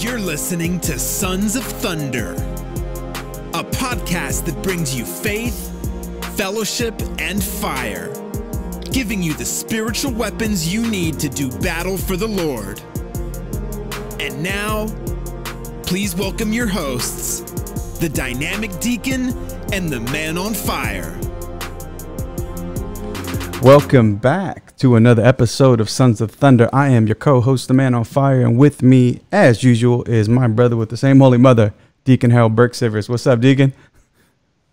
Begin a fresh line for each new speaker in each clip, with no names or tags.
You're listening to Sons of Thunder, a podcast that brings you faith, fellowship, and fire, giving you the spiritual weapons you need to do battle for the Lord. And now, please welcome your hosts, the dynamic deacon and the man on fire.
Welcome back to another episode of Sons of Thunder. I am your co-host, the Man on Fire, and with me, as usual, is my brother with the same holy mother, Deacon Harold Burke-Sivers. What's up, Deacon?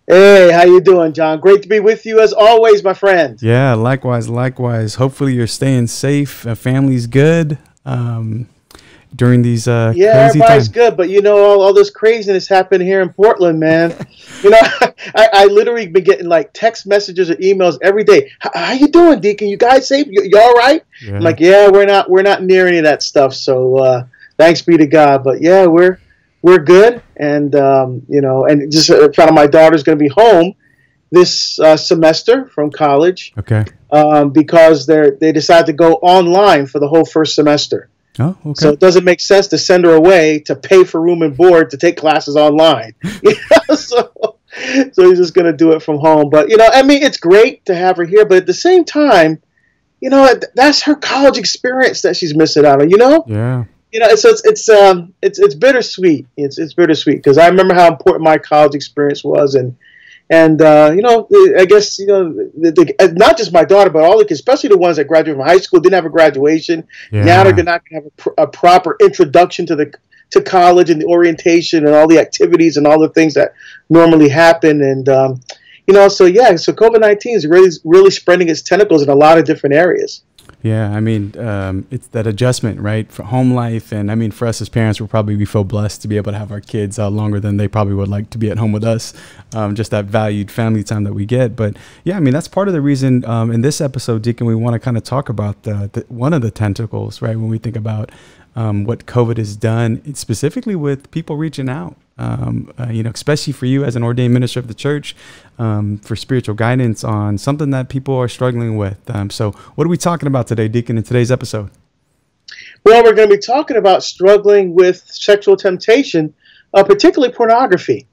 Hey, how you doing, John? Great to be with you as always, my friend.
Yeah, likewise, likewise. Hopefully, you're staying safe. Uh, family's good. Um, during these uh,
yeah,
crazy
everybody's
times.
good, but you know all, all this craziness happened here in Portland, man. you know, I, I literally been getting like text messages or emails every day. How, you doing, Deacon? You guys safe? You, you all right?
Yeah.
I'm like, yeah, we're not we're not near any of that stuff. So uh, thanks be to God. But yeah, we're we're good, and um, you know, and just uh, found out my daughter's going to be home this uh, semester from college
Okay.
um, because they're they decided to go online for the whole first semester.
Oh, okay.
So it doesn't make sense to send her away to pay for room and board to take classes online. You know, so, so he's just going to do it from home. But you know, I mean, it's great to have her here, but at the same time, you know, that's her college experience that she's missing out on. You know,
yeah.
you know, so it's it's um it's it's bittersweet. It's it's bittersweet because I remember how important my college experience was, and and uh, you know, I guess you know, the, the, not just my daughter, but all the kids, especially the ones that graduated from high school, didn't have a graduation.
Yeah.
Now they're not going to have a, pr- a proper introduction to the to college and the orientation and all the activities and all the things that normally happen. And um, you know, so yeah, so COVID nineteen is really really spreading its tentacles in a lot of different areas.
Yeah, I mean, um, it's that adjustment, right, for home life, and I mean, for us as parents, we'll probably be feel blessed to be able to have our kids uh, longer than they probably would like to be at home with us. Um, just that valued family time that we get. But yeah, I mean, that's part of the reason um, in this episode, Deacon, we want to kind of talk about the, the one of the tentacles, right, when we think about um, what COVID has done, specifically with people reaching out. Um, uh, you know, especially for you as an ordained minister of the church, um, for spiritual guidance on something that people are struggling with. Um, so, what are we talking about today, Deacon, in today's episode?
Well, we're going to be talking about struggling with sexual temptation, uh, particularly pornography.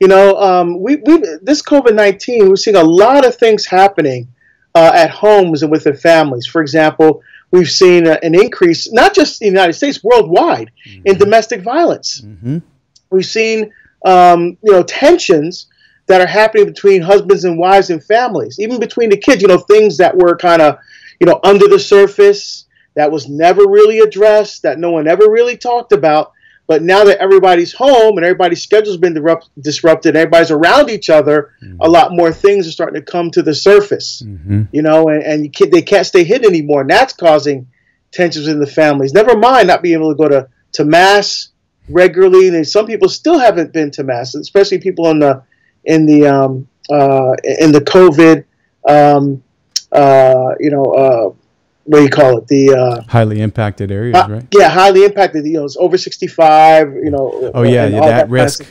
You know, um, we, we this COVID nineteen, we're seeing a lot of things happening uh, at homes and within families. For example, we've seen a, an increase, not just in the United States, worldwide, in domestic violence.
Mm-hmm.
We've seen, um, you know, tensions that are happening between husbands and wives and families, even between the kids. You know, things that were kind of, you know, under the surface that was never really addressed, that no one ever really talked about. But now that everybody's home and everybody's schedule's been disrupt- disrupted, and everybody's around each other, a lot more things are starting to come to the surface.
Mm-hmm.
You know, and, and you can't, they can't stay hidden anymore, and that's causing tensions in the families. Never mind not being able to go to, to mass regularly, and some people still haven't been to mass, especially people in the in the um, uh, in the COVID, um, uh, you know, uh, what do you call it? The uh,
Highly impacted areas, right?
yeah, highly impacted. You know, it's over sixty-five. You know.
Oh yeah, yeah
all
that risk.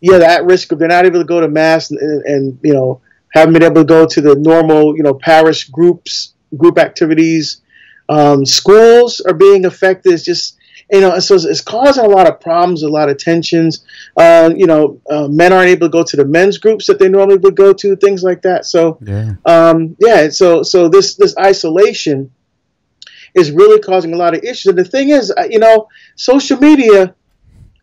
Yeah, that risk. Of they're not able to go to mass, and, and, and you know, haven't been able to go to the normal, you know, parish groups, group activities. Um, schools are being affected. It's just you know, so it's, it's causing a lot of problems, a lot of tensions. Uh, you know, uh, men aren't able to go to the men's groups that they normally would go to, things like that. So,
Yeah.
um, yeah, so so this this isolation is really causing a lot of issues. And the thing is, uh, you know, social media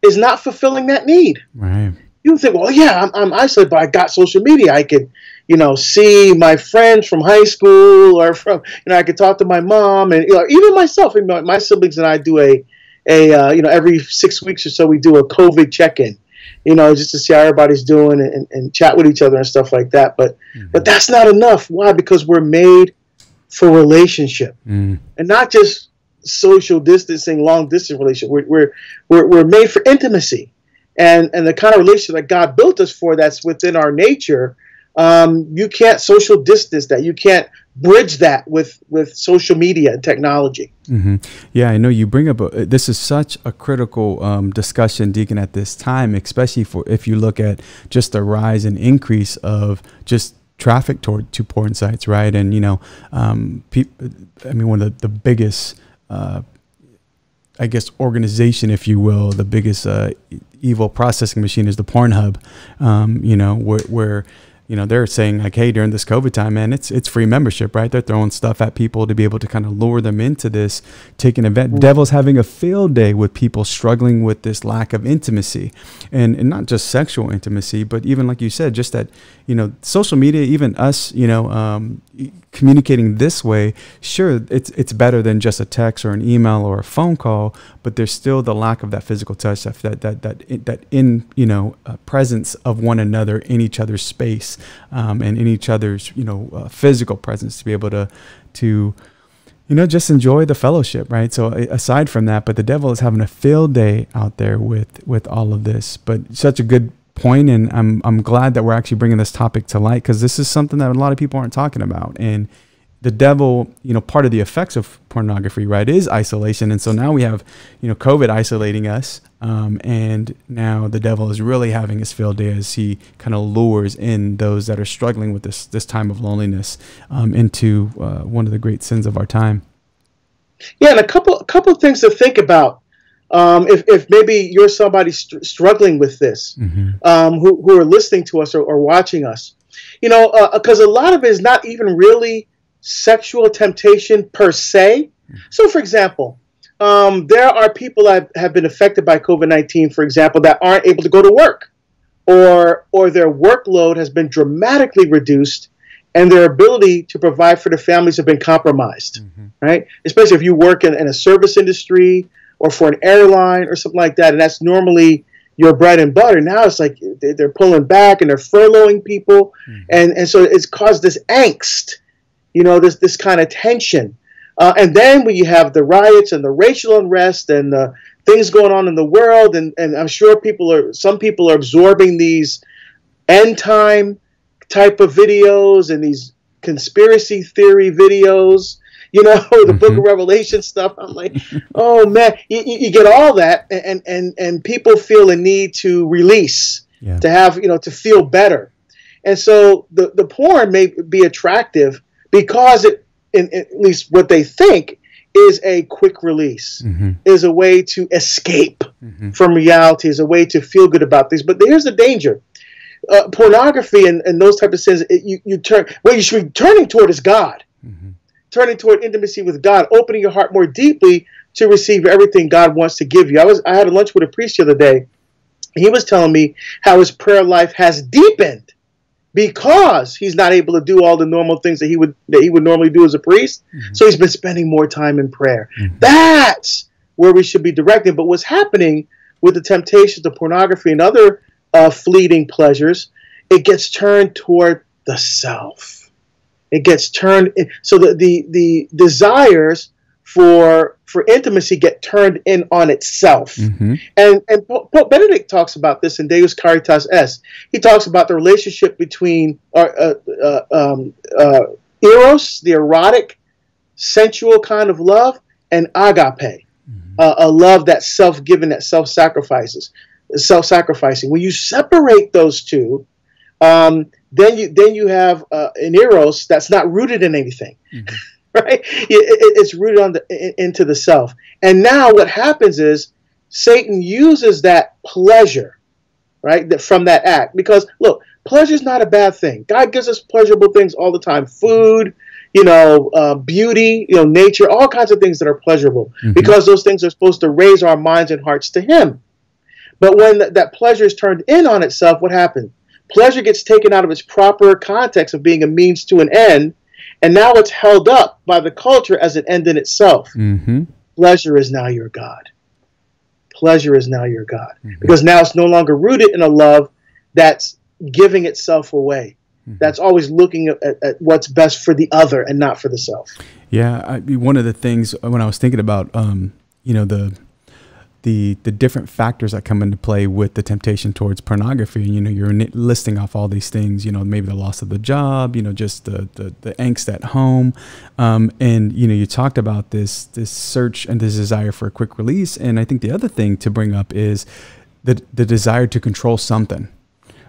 is not fulfilling that need.
Right.
You think, well, yeah, I'm, I'm isolated, but I got social media. I could, you know, see my friends from high school, or from, you know, I could talk to my mom, and you know, even myself. You know, my siblings and I do a, a, uh, you know, every six weeks or so we do a COVID check-in. You know, just to see how everybody's doing and, and chat with each other and stuff like that. But, but that's not enough. Why? Because we're made for relationship
Mm.
and not just social distancing, long distance relationship. We're, we're, we're, we're made for intimacy. And, and the kind of relationship that God built us for that's within our nature, um, you can't social distance that. You can't bridge that with with social media and technology.
Mm-hmm. Yeah, I know you bring up. A, this is such a critical um, discussion, Deacon, at this time, especially for if you look at just the rise and increase of just traffic toward to porn sites, right? And you know, um, people. I mean, one of the, the biggest. Uh, I guess organization, if you will, the biggest uh, evil processing machine is the Pornhub. Um, you know, where, where you know they're saying like hey during this covid time man it's it's free membership right? They're throwing stuff at people to be able to kind of lure them into this taking event. Mm-hmm. devil's having a field day with people struggling with this lack of intimacy and, and not just sexual intimacy but even like you said just that you know social media even us you know um, communicating this way, sure, it's it's better than just a text or an email or a phone call, but there's still the lack of that physical touch, that that that that, that in you know uh, presence of one another in each other's space um, and in each other's you know uh, physical presence to be able to to you know just enjoy the fellowship right? So aside from that but the devil is having a field day out there with with all of this. But such a good point and I'm I'm glad that we're actually bringing this topic to light because this is something that a lot of people aren't talking about. And the devil you know part of the effects of pornography right is isolation. And so now we have you know covid isolating us um, and now the devil is really having his field day as he kind of lures in those that are struggling with this this time of loneliness um, into uh, one of the great sins of our time.
Yeah and a couple a couple of things to think about um, if, if maybe you're somebody st- struggling with this, mm-hmm. um, who, who are listening to us or, or watching us, you know, because uh, a lot of it is not even really sexual temptation per se. So, for example, um, there are people that have been affected by COVID 19, for example, that aren't able to go to work, or, or their workload has been dramatically reduced and their ability to provide for their families have been compromised, mm-hmm. right? Especially if you work in, in a service industry or for an airline or something like that, and that's normally your bread and butter. Now it's like they're pulling back and they're furloughing people, mm-hmm. and and so it's caused this angst, you know, this this kind of tension. Uh, and then when you have the riots and the racial unrest and the things going on in the world, and, and I'm sure people are some people are absorbing these end time type of videos and these conspiracy theory videos you know, the mm-hmm. Book of mm-hmm. Revelation stuff. I'm like, oh man, you, you, get all that, and and and people feel a need to release, yeah. to have you know, to feel better, and so the the porn may be attractive because it, in, at least what they think is a quick release, mm-hmm. is a way to escape mm-hmm. from reality, is a way to feel good about things. But here's the danger. Uh, pornography and, and those type of sins, it, you, you turn, what you should be turning toward is God. Mm-hmm turning toward intimacy with God, opening your heart more deeply to receive everything God wants to give you. I was I had a lunch with a priest the other day. He was telling me how his prayer life has deepened because he's not able to do all the normal things that he would that he would normally do as a priest. Mm-hmm. So he's been spending more time in prayer. Mm-hmm. That's where we should be directed. But what's happening with the temptations of pornography and other uh, fleeting pleasures, it gets turned toward the self it gets turned so that the the desires for for intimacy get turned in on itself. Mm-hmm. And and Pope Benedict talks about this in Deus Caritas Est. He talks about the relationship between uh, uh, uh, um, uh, eros, the erotic, sensual kind of love, and agape, mm-hmm. a love that's self-given, that self-sacrifices, self-sacrificing. When you separate those two, um, then you then you have uh, an eros that's not rooted in anything, mm-hmm. right? It, it, it's rooted on the in, into the self. And now what happens is Satan uses that pleasure, right, that from that act. Because look, pleasure is not a bad thing. God gives us pleasurable things all the time: food, you know, uh, beauty, you know, nature, all kinds of things that are pleasurable. Mm-hmm. Because those things are supposed to raise our minds and hearts to Him. But when th- that pleasure is turned in on itself, what happens? pleasure gets taken out of its proper context of being a means to an end, and now it's held up by the culture as an end in itself. Mm-hmm. Pleasure is now your God. Pleasure is now your God. Mm-hmm. Because now it's no longer rooted in a love that's giving itself away. Mm-hmm. That's always looking at, at, what's best for the other and not for the self.
Yeah, I, one of the things when I was thinking about, um, you know, the the the different factors that come into play with the temptation towards pornography. and You know, you're listing off all these things. You know, maybe the loss of the job. You know, just the the, the angst at home, um, and you know, you talked about this this search and this desire for a quick release. And I think the other thing to bring up is the the desire to control something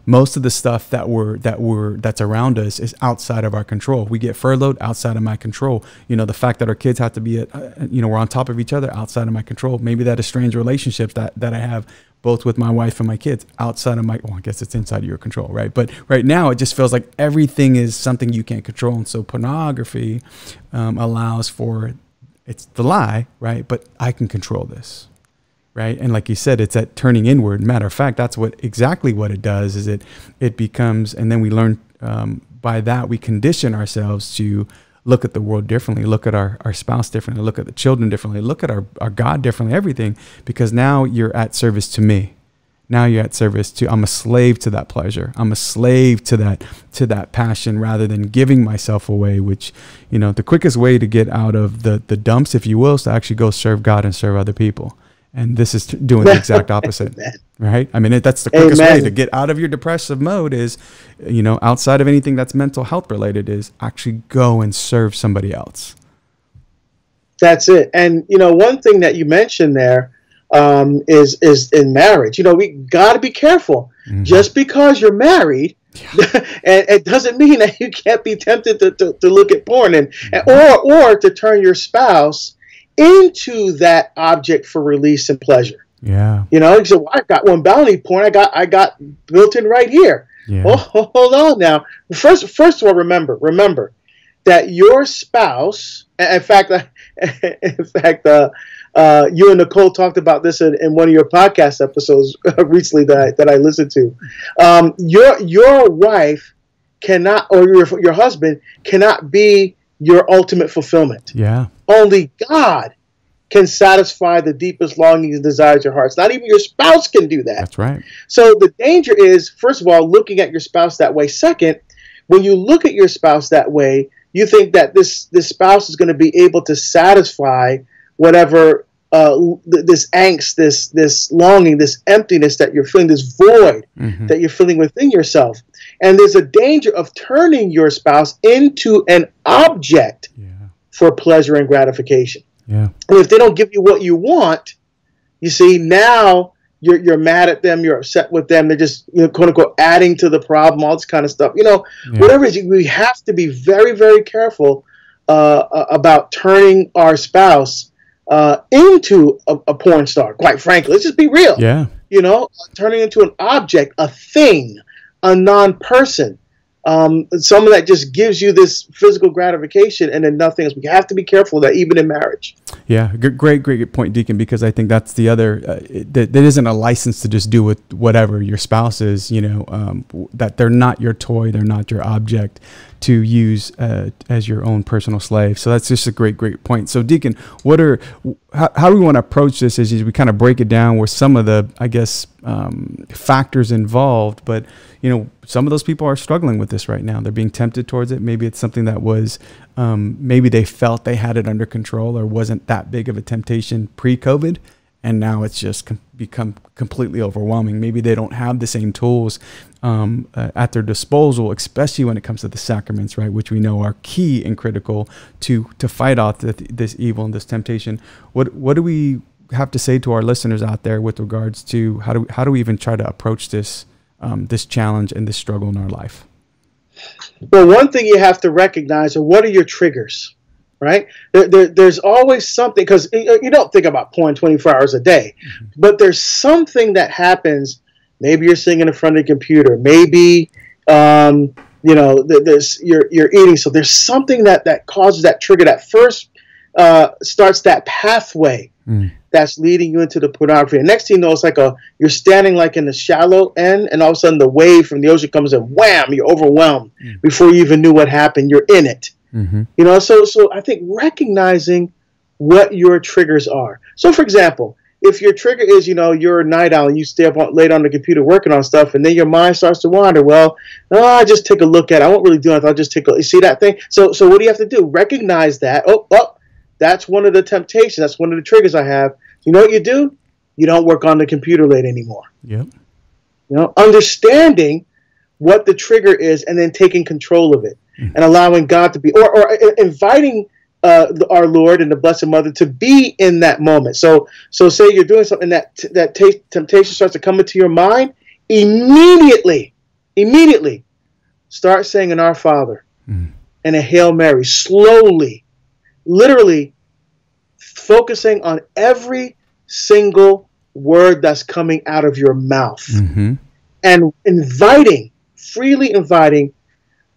most of the stuff that we're that we're that's around us is outside of our control. We get furloughed outside of my control. You know, the fact that our kids have to be at, uh, you know, we're on top of each other outside of my control. Maybe that is strange relationships that that I have both with my wife and my kids outside of my well, I guess it's inside of your control, right? But right now it just feels like everything is something you can't control. And so pornography um, allows for it's the lie, right? But I can control this right? And like you said it's that turning inward. Matter of fact that's what exactly what it does is it it becomes and then we learn um, by that we condition ourselves to look at the world differently look at our, our spouse differently look at the children differently look at our, our god differently everything because now you're at service to me. Now you're at service to i'm a slave to that pleasure. I'm a slave to that to that passion rather than giving myself away which you know the quickest way to get out of the the dumps if you will is to actually go serve god and serve other people and this is doing the exact opposite right i mean it, that's the quickest Amen. way to get out of your depressive mode is you know outside of anything that's mental health related is actually go and serve somebody else
that's it and you know one thing that you mentioned there um, is is in marriage you know we got to be careful mm-hmm. just because you're married yeah. and it doesn't mean that you can't be tempted to, to, to look at porn and, mm-hmm. or or to turn your spouse into that object for release and pleasure.
Yeah.
You know, so well, I've got one bounty point I got I got built in right here. Yeah. Oh, hold on now. First first of all, remember, remember that your spouse in fact in fact uh, uh, you and Nicole talked about this in, in one of your podcast episodes recently that I, that I listened to. Um, your your wife cannot or your your husband cannot be your ultimate fulfillment.
Yeah.
Only God can satisfy the deepest longings and desires of your hearts. Not even your spouse can do that.
That's right.
So the danger is, first of all, looking at your spouse that way. Second, when you look at your spouse that way, you think that this this spouse is going to be able to satisfy whatever uh, this angst, this this longing, this emptiness that you're feeling, this void mm-hmm. that you're feeling within yourself. And there's a danger of turning your spouse into an object yeah. For pleasure and gratification.
Yeah.
And if they don't give you what you want, you see now you're you're mad at them, you're upset with them. They're just you know quote unquote adding to the problem, all this kind of stuff. You know, yeah. whatever it is, we have to be very very careful uh, about turning our spouse uh, into a, a, porn star. Quite frankly, let's just be real.
Yeah.
You know, turning into an object, a thing, a non-person, um, someone that just gives you this physical gratification and then nothing else. We have to be careful that, even in marriage.
Yeah, great, great point, Deacon. Because I think that's the other. Uh, that, that isn't a license to just do with whatever your spouse is. You know, um, that they're not your toy, they're not your object to use uh, as your own personal slave. So that's just a great, great point. So, Deacon, what are how, how we want to approach this? As we kind of break it down with some of the, I guess, um, factors involved, but you know, some of those people are struggling with this right now. They're being tempted towards it. Maybe it's something that was, um, maybe they felt they had it under control or wasn't that big of a temptation pre-COVID, and now it's just com- become completely overwhelming. Maybe they don't have the same tools um, uh, at their disposal, especially when it comes to the sacraments, right, which we know are key and critical to to fight off the, this evil and this temptation. What what do we have to say to our listeners out there with regards to how do we, how do we even try to approach this um, this challenge and this struggle in our life?
Well, one thing you have to recognize are what are your triggers, right? There, there, there's always something because you don't think about porn 24 hours a day, mm-hmm. but there's something that happens. Maybe you're sitting in front of the computer. Maybe um, you know there's you're you're eating. So there's something that that causes that trigger that first uh, starts that pathway. Mm that's leading you into the pornography. And next thing you know, it's like a you're standing like in the shallow end, and all of a sudden the wave from the ocean comes and wham, you're overwhelmed mm. before you even knew what happened. You're in it. Mm-hmm. You know, so so I think recognizing what your triggers are. So, for example, if your trigger is, you know, you're a night owl and you stay up late on the computer working on stuff, and then your mind starts to wander. Well, oh, I just take a look at. it. I won't really do anything. I'll just take a. You see that thing? So, so what do you have to do? Recognize that. Oh, oh, that's one of the temptations. That's one of the triggers I have. You know what you do? you don't work on the computer late anymore.
Yep.
You know, understanding what the trigger is and then taking control of it mm. and allowing God to be, or, or uh, inviting uh, our Lord and the Blessed Mother to be in that moment. So, so say you're doing something that that t- temptation starts to come into your mind, immediately, immediately, start saying an Our Father mm. and a Hail Mary, slowly, literally, focusing on every single word that's coming out of your mouth, mm-hmm. and inviting, freely inviting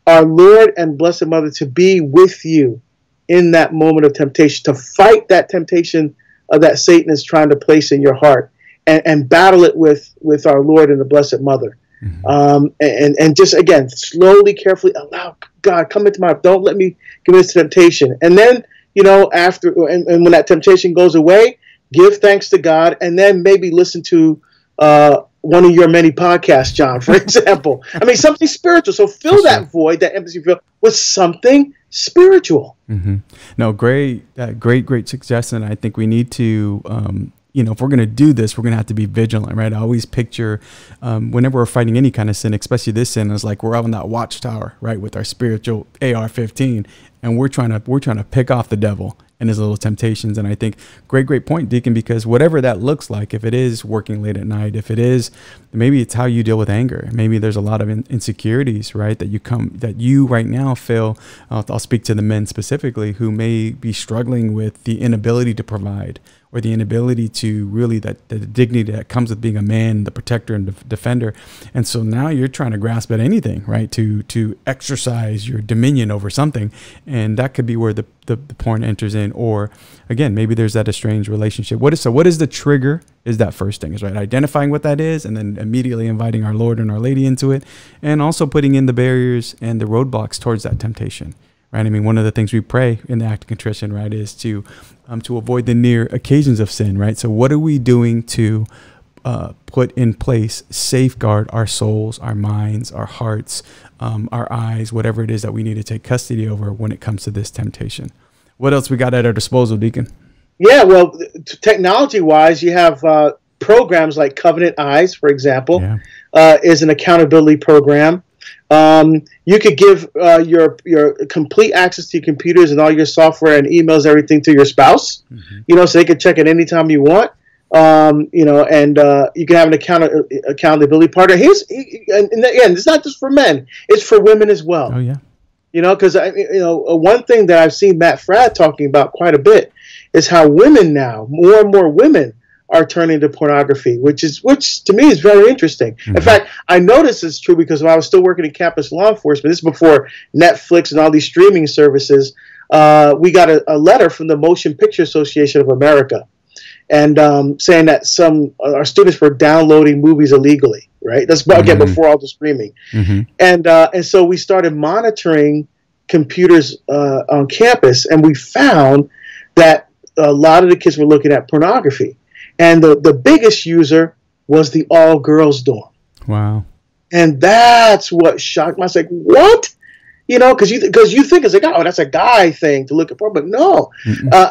our Lord and Blessed Mother to be with you in that moment of temptation, to fight that temptation uh, that Satan is trying to place in your heart, and, and battle it with with our Lord and the Blessed Mother. Mm-hmm. Um, and and just again, slowly, carefully allow God come into my. Don't let me give this temptation. And then you know after and, and when that temptation goes away, give thanks to God, and then maybe listen to uh, one of your many podcasts, John, for example. I mean, something spiritual. So fill that void, that empty feel, with something spiritual.
Mm-hmm. No, great, uh, great, great suggestion. I think we need to, um, you know, if we're going to do this, we're going to have to be vigilant, right? I always picture um, whenever we're fighting any kind of sin, especially this sin, is like we're out on that watchtower, right, with our spiritual AR-15, and we're trying to we're trying to pick off the devil and his little temptations. And I think great, great point, Deacon, because whatever that looks like, if it is working late at night, if it is, maybe it's how you deal with anger. Maybe there's a lot of in- insecurities, right? That you come, that you right now feel, I'll, I'll speak to the men specifically who may be struggling with the inability to provide or the inability to really that the dignity that comes with being a man, the protector and the defender. And so now you're trying to grasp at anything, right? To to exercise your dominion over something, and that could be where the the, the porn enters in. Or again, maybe there's that estranged relationship. What is so? What is the trigger? Is that first thing is right? Identifying what that is, and then immediately inviting our Lord and our Lady into it, and also putting in the barriers and the roadblocks towards that temptation right? I mean, one of the things we pray in the act of contrition, right, is to um, to avoid the near occasions of sin, right? So, what are we doing to uh, put in place, safeguard our souls, our minds, our hearts, um, our eyes, whatever it is that we need to take custody over when it comes to this temptation? What else we got at our disposal, Deacon?
Yeah, well, technology wise, you have uh, programs like Covenant Eyes, for example, yeah. uh, is an accountability program. Um, you could give uh, your your complete access to your computers and all your software and emails, everything to your spouse. Mm-hmm. You know, so they can check it anytime you want. Um, you know, and uh, you can have an account accountability partner. Here's and, and again, it's not just for men; it's for women as well.
Oh yeah.
You know, because I, you know, uh, one thing that I've seen Matt Fradd talking about quite a bit is how women now, more and more women, are turning to pornography, which is which to me is very interesting. Mm-hmm. In fact, I noticed it's true because when I was still working in campus law enforcement, this is before Netflix and all these streaming services. Uh, we got a, a, letter from the Motion Picture Association of America, and um, saying that some uh, our students were downloading movies illegally. Right, that's mm-hmm. again before all the streaming, mm-hmm. and uh, and so we started monitoring computers uh, on campus, and we found that a lot of the kids were looking at pornography and the, the biggest user was the all girls dorm.
Wow.
And that's what shocked me. I was like, what? You know, because you because you think it's like, oh, that's a guy thing to look for, but no,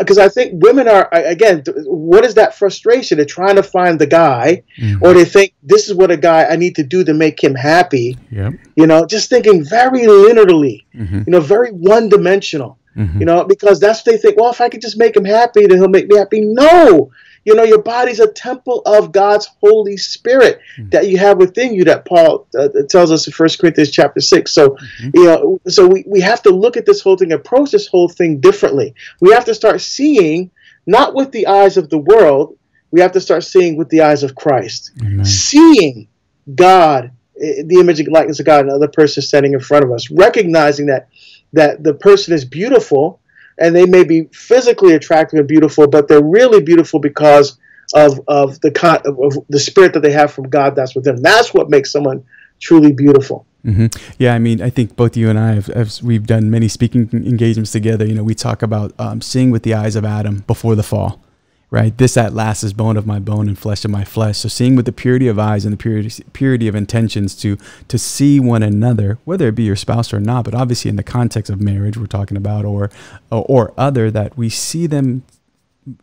because uh, I think women are again. What is that frustration? They're trying to find the guy, mm-hmm. or they think this is what a guy I need to do to make him happy.
Yep.
You know, just thinking very linearly. Mm-hmm. You know, very one dimensional. Mm-hmm. You know, because that's what they think. Well, if I could just make him happy, then he'll make me happy. No, you know, your body's a temple of God's Holy Spirit mm-hmm. that you have within you. That Paul uh, tells us in First Corinthians chapter six. So, mm-hmm. you know, so we, we have to look at this whole thing, approach this whole thing differently. We have to start seeing not with the eyes of the world. We have to start seeing with the eyes of Christ, Amen. seeing God, eh, the image and likeness of God, another person standing in front of us, recognizing that that the person is beautiful and they may be physically attractive and beautiful, but they're really beautiful because of of the con- of the spirit that they have from God that's within. Them. That's what makes someone truly beautiful.
Mm-hmm. Yeah, I mean, I think both you and I have, have, we've done many speaking engagements together. You know, we talk about um, seeing with the eyes of Adam before the fall right? This at last is bone of my bone and flesh of my flesh. So seeing with the purity of eyes and the purity, purity of intentions to to see one another, whether it be your spouse or not, but obviously in the context of marriage we're talking about, or or, other, that we see them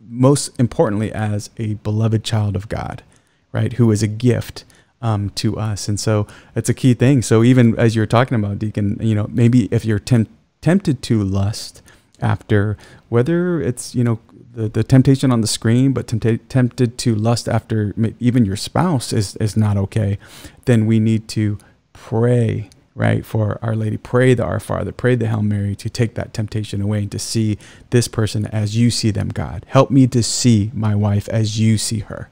most importantly as a beloved child of God, right? Who is a gift um, to us. And so it's a key thing. So even as you're talking about, Deacon, you know, maybe if you're temp- tempted to lust after, whether it's, you know, the, the temptation on the screen, but tempta- tempted to lust after even your spouse is, is not okay, then we need to pray right? For Our Lady, pray the Our Father, pray the Hail Mary to take that temptation away and to see this person as you see them, God. Help me to see my wife as you see her,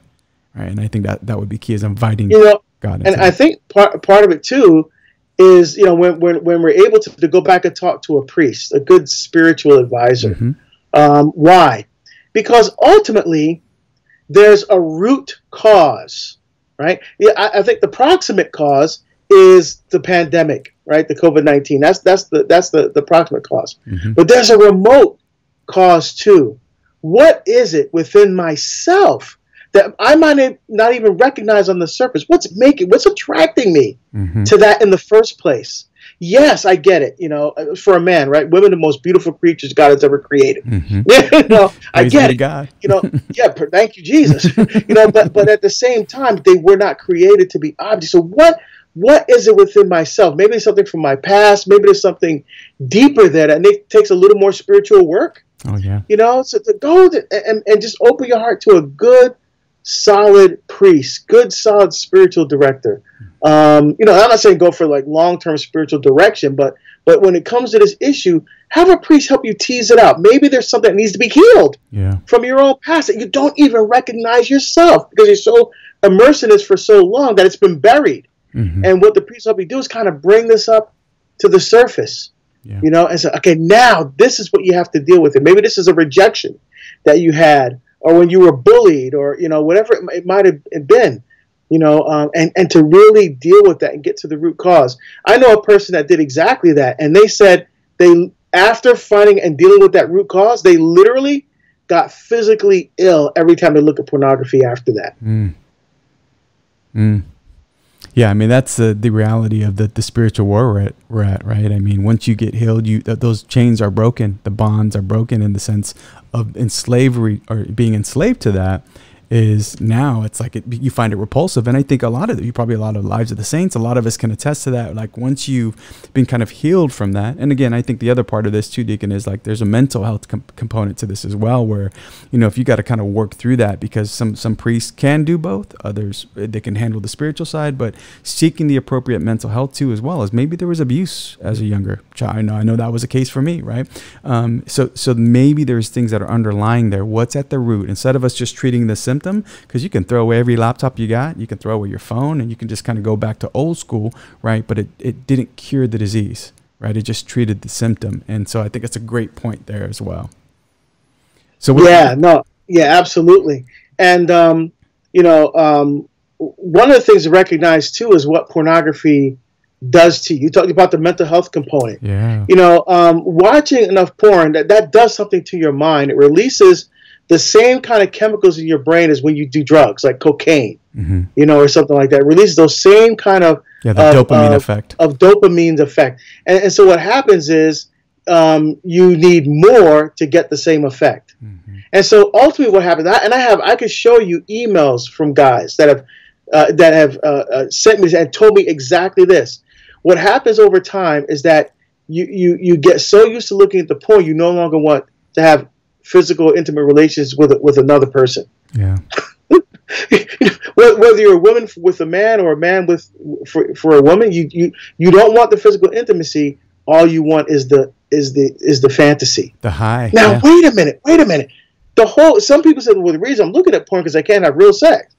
right? And I think that that would be key is inviting you know, God.
And I think part part of it too is you know when when, when we're able to, to go back and talk to a priest, a good spiritual advisor. Mm-hmm. Um, why? Because ultimately, there's a root cause, right? Yeah, I, I think the proximate cause is the pandemic, right? The COVID nineteen. That's that's the that's the the proximate cause. Mm-hmm. But there's a remote cause too. What is it within myself that I might not even recognize on the surface? What's making? What's attracting me mm-hmm. to that in the first place? Yes, I get it. You know, uh, for a man, right? Women, the most beautiful creatures God has ever created. Mm-hmm. you know, I get it. God. you know, yeah. Thank you, Jesus. you know, but but at the same time, they were not created to be objects. So what what is it within myself? Maybe it's something from my past. Maybe there's something deeper there that it takes a little more spiritual work.
Oh yeah.
You know, so to go to, and and just open your heart to a good, solid priest, good, solid spiritual director. Um, you know, I'm not saying go for like long term spiritual direction, but but when it comes to this issue, have a priest help you tease it out. Maybe there's something that needs to be healed
yeah.
from your own past that you don't even recognize yourself because you're so immersed in this for so long that it's been buried. Mm-hmm. And what the priest help you do is kind of bring this up to the surface, yeah. you know, and say, okay, now this is what you have to deal with. And Maybe this is a rejection that you had, or when you were bullied, or you know, whatever it, it might have been, you know, um, and and to really deal with that and get to the root cause. I know a person that did exactly that, and they said they after finding and dealing with that root cause, they literally got physically ill every time they look at pornography after that.
Mm. Mm. Yeah, I mean that's the the reality of the the spiritual war we're at, we're at, right? I mean, once you get healed, you th- those chains are broken, the bonds are broken in the sense of enslavery or being enslaved to that is now it's like it, you find it repulsive. And i think a lot of you probably a lot of lives of the saints a lot of us can attest to that. Like once you've been kind of healed from that and again i think the other part of this too deacon is like there's a mental health com- component to this as well where you know if you got to kind of work through that because some some priests can do both others they can handle the spiritual side but seeking the appropriate mental health too as well as maybe there was abuse as a younger child. I know i know that was a case for me right? Um, so so maybe there's things that are underlying there. What's at the root? Instead of us just treating the symptom because you can throw away every laptop you got, you can throw away your phone, and you can just kind of go back to old school, right? But it, it didn't cure the disease, right? It just treated the symptom. And so I think it's a great point there as well.
So yeah, no, yeah, absolutely. And, um, you know, um, one of the things to recognize too is what pornography does to you. You talk about the mental health component.
Yeah.
You know, um, watching enough porn that that does something to your mind. It releases the same kind of chemicals in your brain as when you do drugs, like cocaine, mm-hmm. you know, or something like that. Releases those same kind of
yeah, the of, dopamine of, effect
of dopamine's effect. And, and so what happens is um, you need more to get the same effect. Mm-hmm. And so ultimately, what happens? and I have I could show you emails from guys that have uh, that have uh, uh, sent me and told me exactly this. What happens over time is that you you you get so used to looking at the porn, you no longer want to have physical, intimate relations with with another person.
Yeah.
Whether you're a woman with a man or a man with for, for a woman, you, you you don't want the physical intimacy. All you want is the is the is the fantasy.
The high.
Now yeah. wait a minute. Wait a minute. The whole. Some people say, well, the reason I'm looking at porn because I can't have real sex.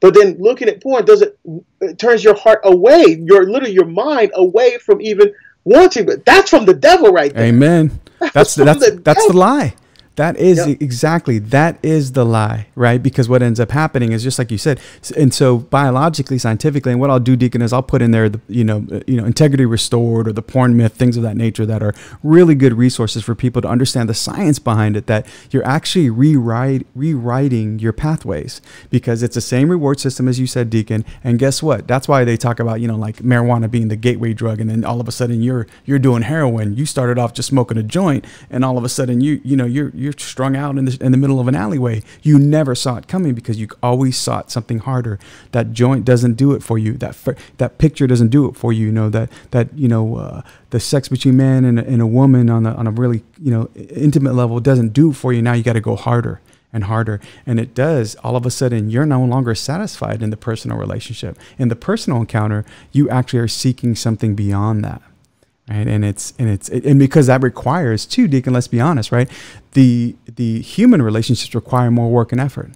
But then looking at porn does it, it turns your heart away, your literally your mind away from even wanting. But that's from the devil, right there.
Amen. That's that's the, that's, the, that's the lie. That is yep. exactly that is the lie, right? Because what ends up happening is just like you said, and so biologically, scientifically, and what I'll do, Deacon, is I'll put in there the you know uh, you know integrity restored or the porn myth, things of that nature that are really good resources for people to understand the science behind it. That you're actually rewrite rewriting your pathways because it's the same reward system as you said, Deacon. And guess what? That's why they talk about you know like marijuana being the gateway drug, and then all of a sudden you're you're doing heroin. You started off just smoking a joint, and all of a sudden you you know you're you're strung out in the in the middle of an alleyway. You never saw it coming because you always sought something harder. That joint doesn't do it for you. That that picture doesn't do it for you. You know that that you know uh, the sex between man and a, and a woman on a on a really you know intimate level doesn't do for you. Now you got to go harder and harder. And it does, all of a sudden, you're no longer satisfied in the personal relationship. In the personal encounter, you actually are seeking something beyond that. Right. And it's, and it's, and because that requires too, Deacon, let's be honest, right? The, the human relationships require more work and effort.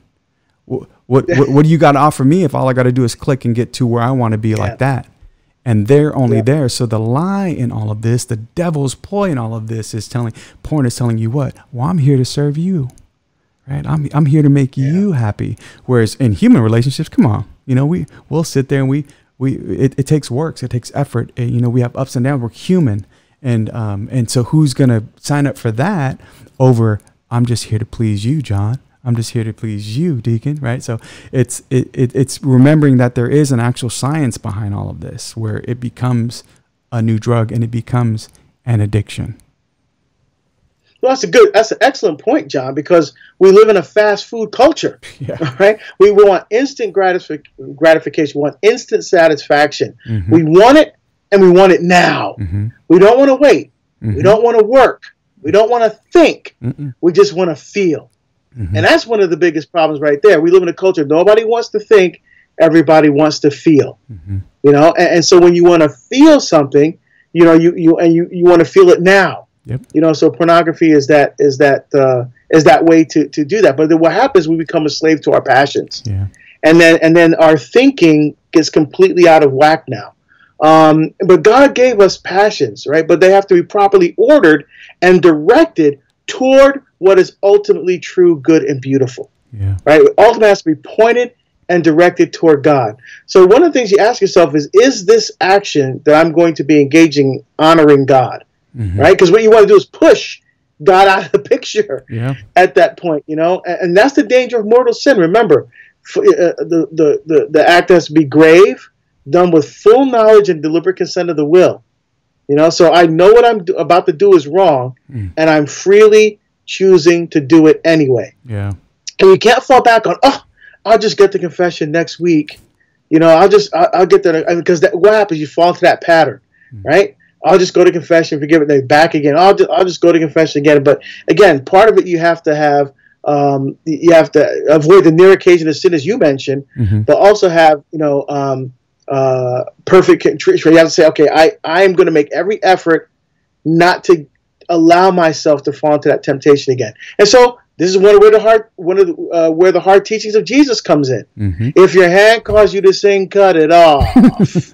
What, what, what, what do you got to offer me if all I got to do is click and get to where I want to be yeah. like that? and they're only yeah. there. So the lie in all of this, the devil's ploy in all of this is telling porn is telling you what? Well, I'm here to serve you right? I'm I'm here to make yeah. you happy. Whereas in human relationships, come on, you know, we we'll sit there and we we it, it takes works, it takes effort. It, you know, we have ups and downs. We're human, and um and so who's gonna sign up for that over? I'm just here to please you, John. I'm just here to please you, Deacon. Right? So it's it, it it's remembering that there is an actual science behind all of this, where it becomes a new drug and it becomes an addiction.
Well, that's a good, that's an excellent point, John, because we live in a fast food culture, yeah. right? We want instant gratific- gratification, we want instant satisfaction. Mm-hmm. We want it, and we want it now. Mm-hmm. We don't want to wait. Mm-hmm. We don't want to work. We don't want to think. Mm-mm. We just want to feel. Mm-hmm. And that's one of the biggest problems right there. We live in a culture nobody wants to think, everybody wants to feel. Mm-hmm. You know, and, and so when you want to feel something, you know, you you and you you want to feel it now Yep. You know, so pornography is that is that uh, is that way to, to do that. But then what happens? We become a slave to our passions, yeah. and then and then our thinking gets completely out of whack now. Um, but God gave us passions, right? But they have to be properly ordered and directed toward what is ultimately true, good, and beautiful. Yeah. Right? It ultimately has to be pointed and directed toward God. So one of the things you ask yourself is, is this action that I'm going to be engaging honoring God? Mm-hmm. right? Because what you want to do is push God out of the picture yeah. at that point, you know, and, and, that's the danger of mortal sin. Remember, for, uh, the, the, the, the act has to be grave, done with full knowledge and deliberate consent of the will. You know, so I know what I'm do- about to do is wrong, mm. and I'm freely choosing to do it anyway.
Yeah.
And you can't fall back on, oh, I'll just get the confession next week. You know, I'll just, I'll, I'll get there because that, what happens? You fall into that pattern, mm. right? I'll just go to confession, forgive it, then back again. I'll just, I'll just go to confession again. But again, part of it you have to have um, you have to avoid the near occasion of sin as you mentioned, mm-hmm. but also have you know um, uh, perfect contrition. You have to say, okay, I I am going to make every effort not to allow myself to fall into that temptation again. And so this is one of where the heart one of the, uh, where the hard teachings of Jesus comes in. Mm-hmm. If your hand calls you to sin, cut it off.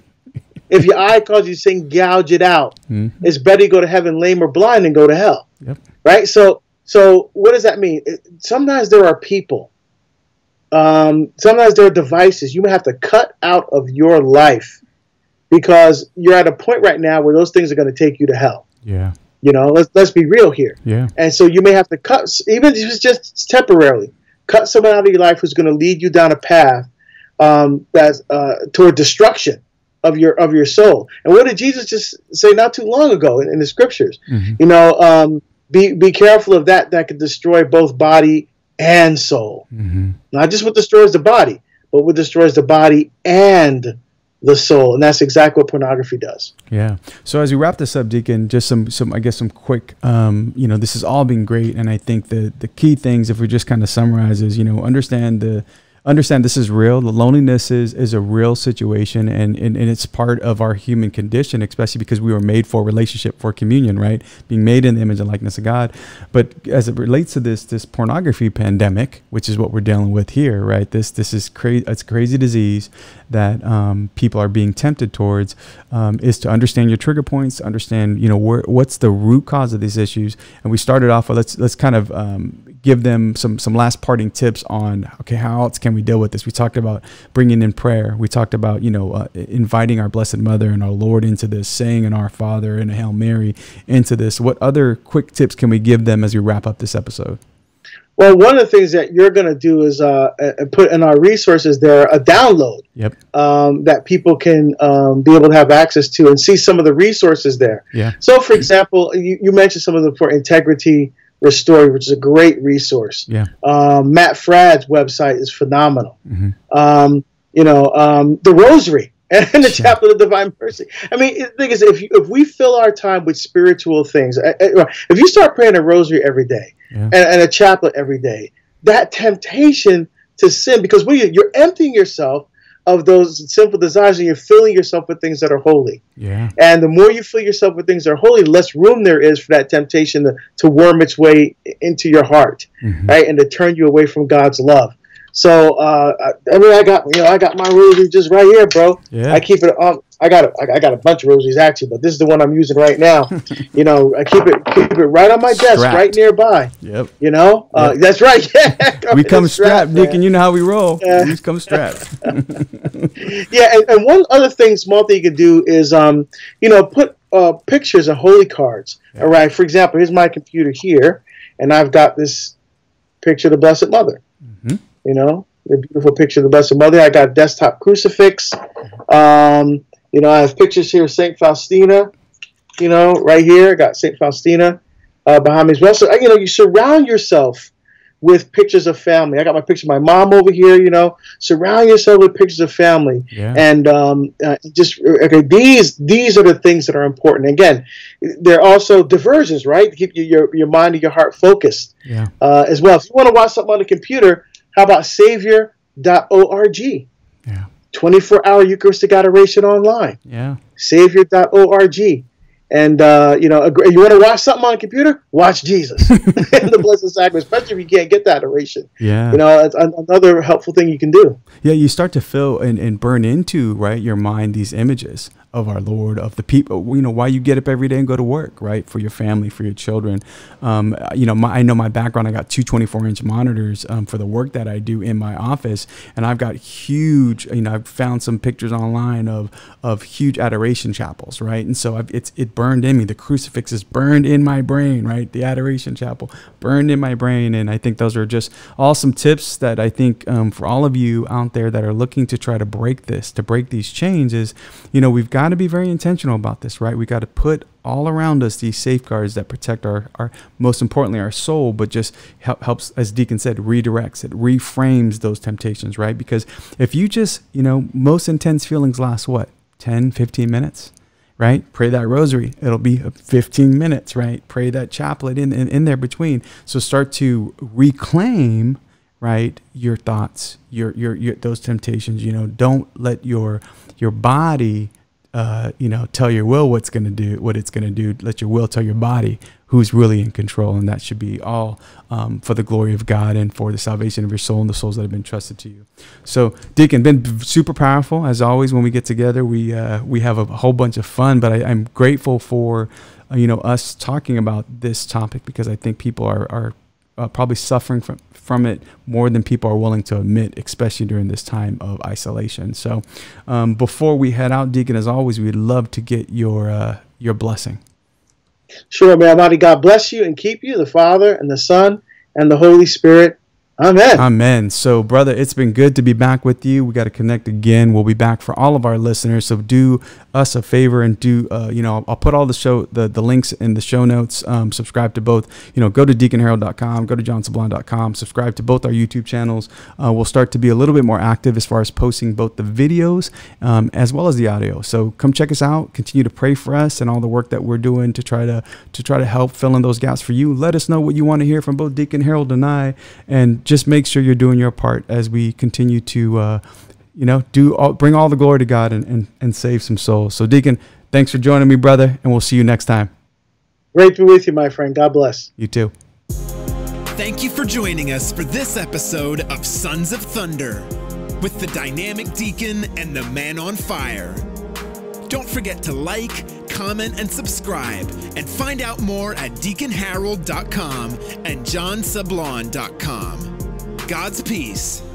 If your eye causes you sin, gouge it out. Mm-hmm. It's better to go to heaven lame or blind than go to hell. Yep. Right? So so what does that mean? Sometimes there are people. Um, sometimes there are devices you may have to cut out of your life because you're at a point right now where those things are going to take you to hell.
Yeah.
You know, let's let's be real here.
Yeah.
And so you may have to cut, even if it's just temporarily, cut someone out of your life who's going to lead you down a path um, that's uh, toward destruction of your of your soul. And what did Jesus just say not too long ago in, in the scriptures? Mm-hmm. You know, um, be be careful of that that could destroy both body and soul. Mm-hmm. Not just what destroys the body, but what destroys the body and the soul, and that's exactly what pornography does.
Yeah. So as we wrap this up, Deacon, just some some I guess some quick, um, you know, this has all been great, and I think the the key things, if we just kind of summarize, is you know, understand the understand this is real. The loneliness is is a real situation, and, and and it's part of our human condition, especially because we were made for relationship, for communion, right? Being made in the image and likeness of God. But as it relates to this this pornography pandemic, which is what we're dealing with here, right? This this is crazy. It's a crazy disease that um, people are being tempted towards. Um, is to understand your trigger points, understand you know where, what's the root cause of these issues, and we started off with let's let's kind of um, give them some some last parting tips on okay how else can we deal with this we talked about bringing in prayer we talked about you know uh, inviting our blessed mother and our lord into this saying an our father and a hail mary into this what other quick tips can we give them as we wrap up this episode
well, one of the things that you're going to do is uh, put in our resources there a download
yep.
um, that people can um, be able to have access to and see some of the resources there.
Yeah.
So, for example, you, you mentioned some of the for integrity, Restored, which is a great resource.
Yeah.
Um, Matt Fradd's website is phenomenal.
Mhm.
Um, you know, um, the Rosary and the
Sure.
Chaplet of Divine Mercy. I mean, the thing is, if you, if we fill our time with spiritual things, if you start praying a Rosary every day
Yeah.
and, and a chaplet every day, that temptation to sin, because when you, you're emptying yourself of those sinful desires and you're filling yourself with things that are holy.
Yeah.
And the more you fill yourself with things that are holy, the less room there is for that temptation to, to worm its way into your heart,
Mhm.
right, and to turn you away from God's love. So, uh, I, I mean, I got you know, I got my rosary just right here, bro.
Yeah.
I keep it on. I got a, I got a bunch of rosaries actually, but this is the one I'm using right now. you know, I keep it keep it right on my desk, right nearby.
Yep.
You know, uh, that's right. Yeah,
We come strapped, Nick, and you know how we roll.
Yeah.
We come strapped.
Yeah, and, and one other thing, small thing you could do is, um, you know, put uh, pictures of holy cards. All right. For example, here's my computer here, and I've got this picture of the Blessed Mother. You know, the beautiful picture of the Blessed Mother. I got desktop crucifix. Um, you know, I have pictures here of Saint Faustina. You know, right here, I got Saint Faustina uh, behind me as well. So uh, you know, you surround yourself with pictures of family. I got my picture of my mom over here. You know, surround yourself with pictures of family
Yeah.
and um, uh, just okay these these are the things that are important again they're also diversions right keep your, your, your mind and your heart focused
Yeah.
uh, as well if you want to watch something on the computer how about savior.org
Yeah.
24 hour eucharistic adoration online.
Yeah.
savior.org and uh, you know you want to watch something on the computer? Watch jesus. And the blessed sacrament especially if you can't get that adoration.
Yeah.
you know it's another helpful thing you can do.
Yeah, you start to fill and, and burn into right your mind these images of our Lord, of the people. You know why you get up every day and go to work, right? For your family, for your children. Um, you know, my, I know my background. I got two 24 inch monitors um, for the work that I do in my office, and I've got huge. You know, I've found some pictures online of of huge adoration chapels, right? And so I've, it's it burned in me. The crucifix is burned in my brain, right? The adoration chapel burned in my brain, and I think those are just awesome tips that I think um, for all of you out there that are looking to try to break this, to break these chains, is you know we've got to be very intentional about this, right? We got to put all around us these safeguards that protect our, our most importantly our soul, but just help, helps, as Deacon said, redirects it, reframes those temptations, right? Because if you just you know most intense feelings last what 10, 15 minutes right? Pray that rosary. It'll be 15 minutes, right? Pray that chaplet in, in, in there between. So start to reclaim, right, your thoughts, your, your, your, those temptations, you know, don't let your, your body, uh, you know, tell your will what's going to do, what it's going to do. Let your will tell your body who's really in control. And that should be all um, for the glory of God and for the salvation of your soul and the souls that have been trusted to you. So, Deacon, been super powerful as always. When we get together, we uh, we have a whole bunch of fun. But I, I'm grateful for uh, you know us talking about this topic because I think people are are uh, probably suffering from from it more than people are willing to admit, especially during this time of isolation. So, um, before we head out, Deacon, as always, we'd love to get your uh, your blessing.
Sure, may Almighty God bless you and keep you, the Father and the Son and the Holy Spirit. Amen.
Amen. So, brother, it's been good to be back with you. We got to connect again. We'll be back for all of our listeners. So, do us a favor and do, uh, you know, I'll, I'll put all the show, the, the links in the show notes. Um, subscribe to both, you know, go to deaconharold.com, go to johnsublime.com, subscribe to both our YouTube channels. Uh, we'll start to be a little bit more active as far as posting both the videos um, as well as the audio. So, come check us out. Continue to pray for us and all the work that we're doing to try to to try to help fill in those gaps for you. Let us know what you want to hear from both Deacon Harold and I, and just make sure you're doing your part as we continue to, uh, you know, do all, bring all the glory to God and, and, and save some souls. So, Deacon, thanks for joining me, brother, and we'll see you next time.
Great to be with you, my friend. God bless.
You too.
Thank you for joining us for this episode of Sons of Thunder with the dynamic deacon and the man on fire. Don't forget to like, comment, and subscribe, and find out more at deaconharold.com and johnsublon.com. God's peace.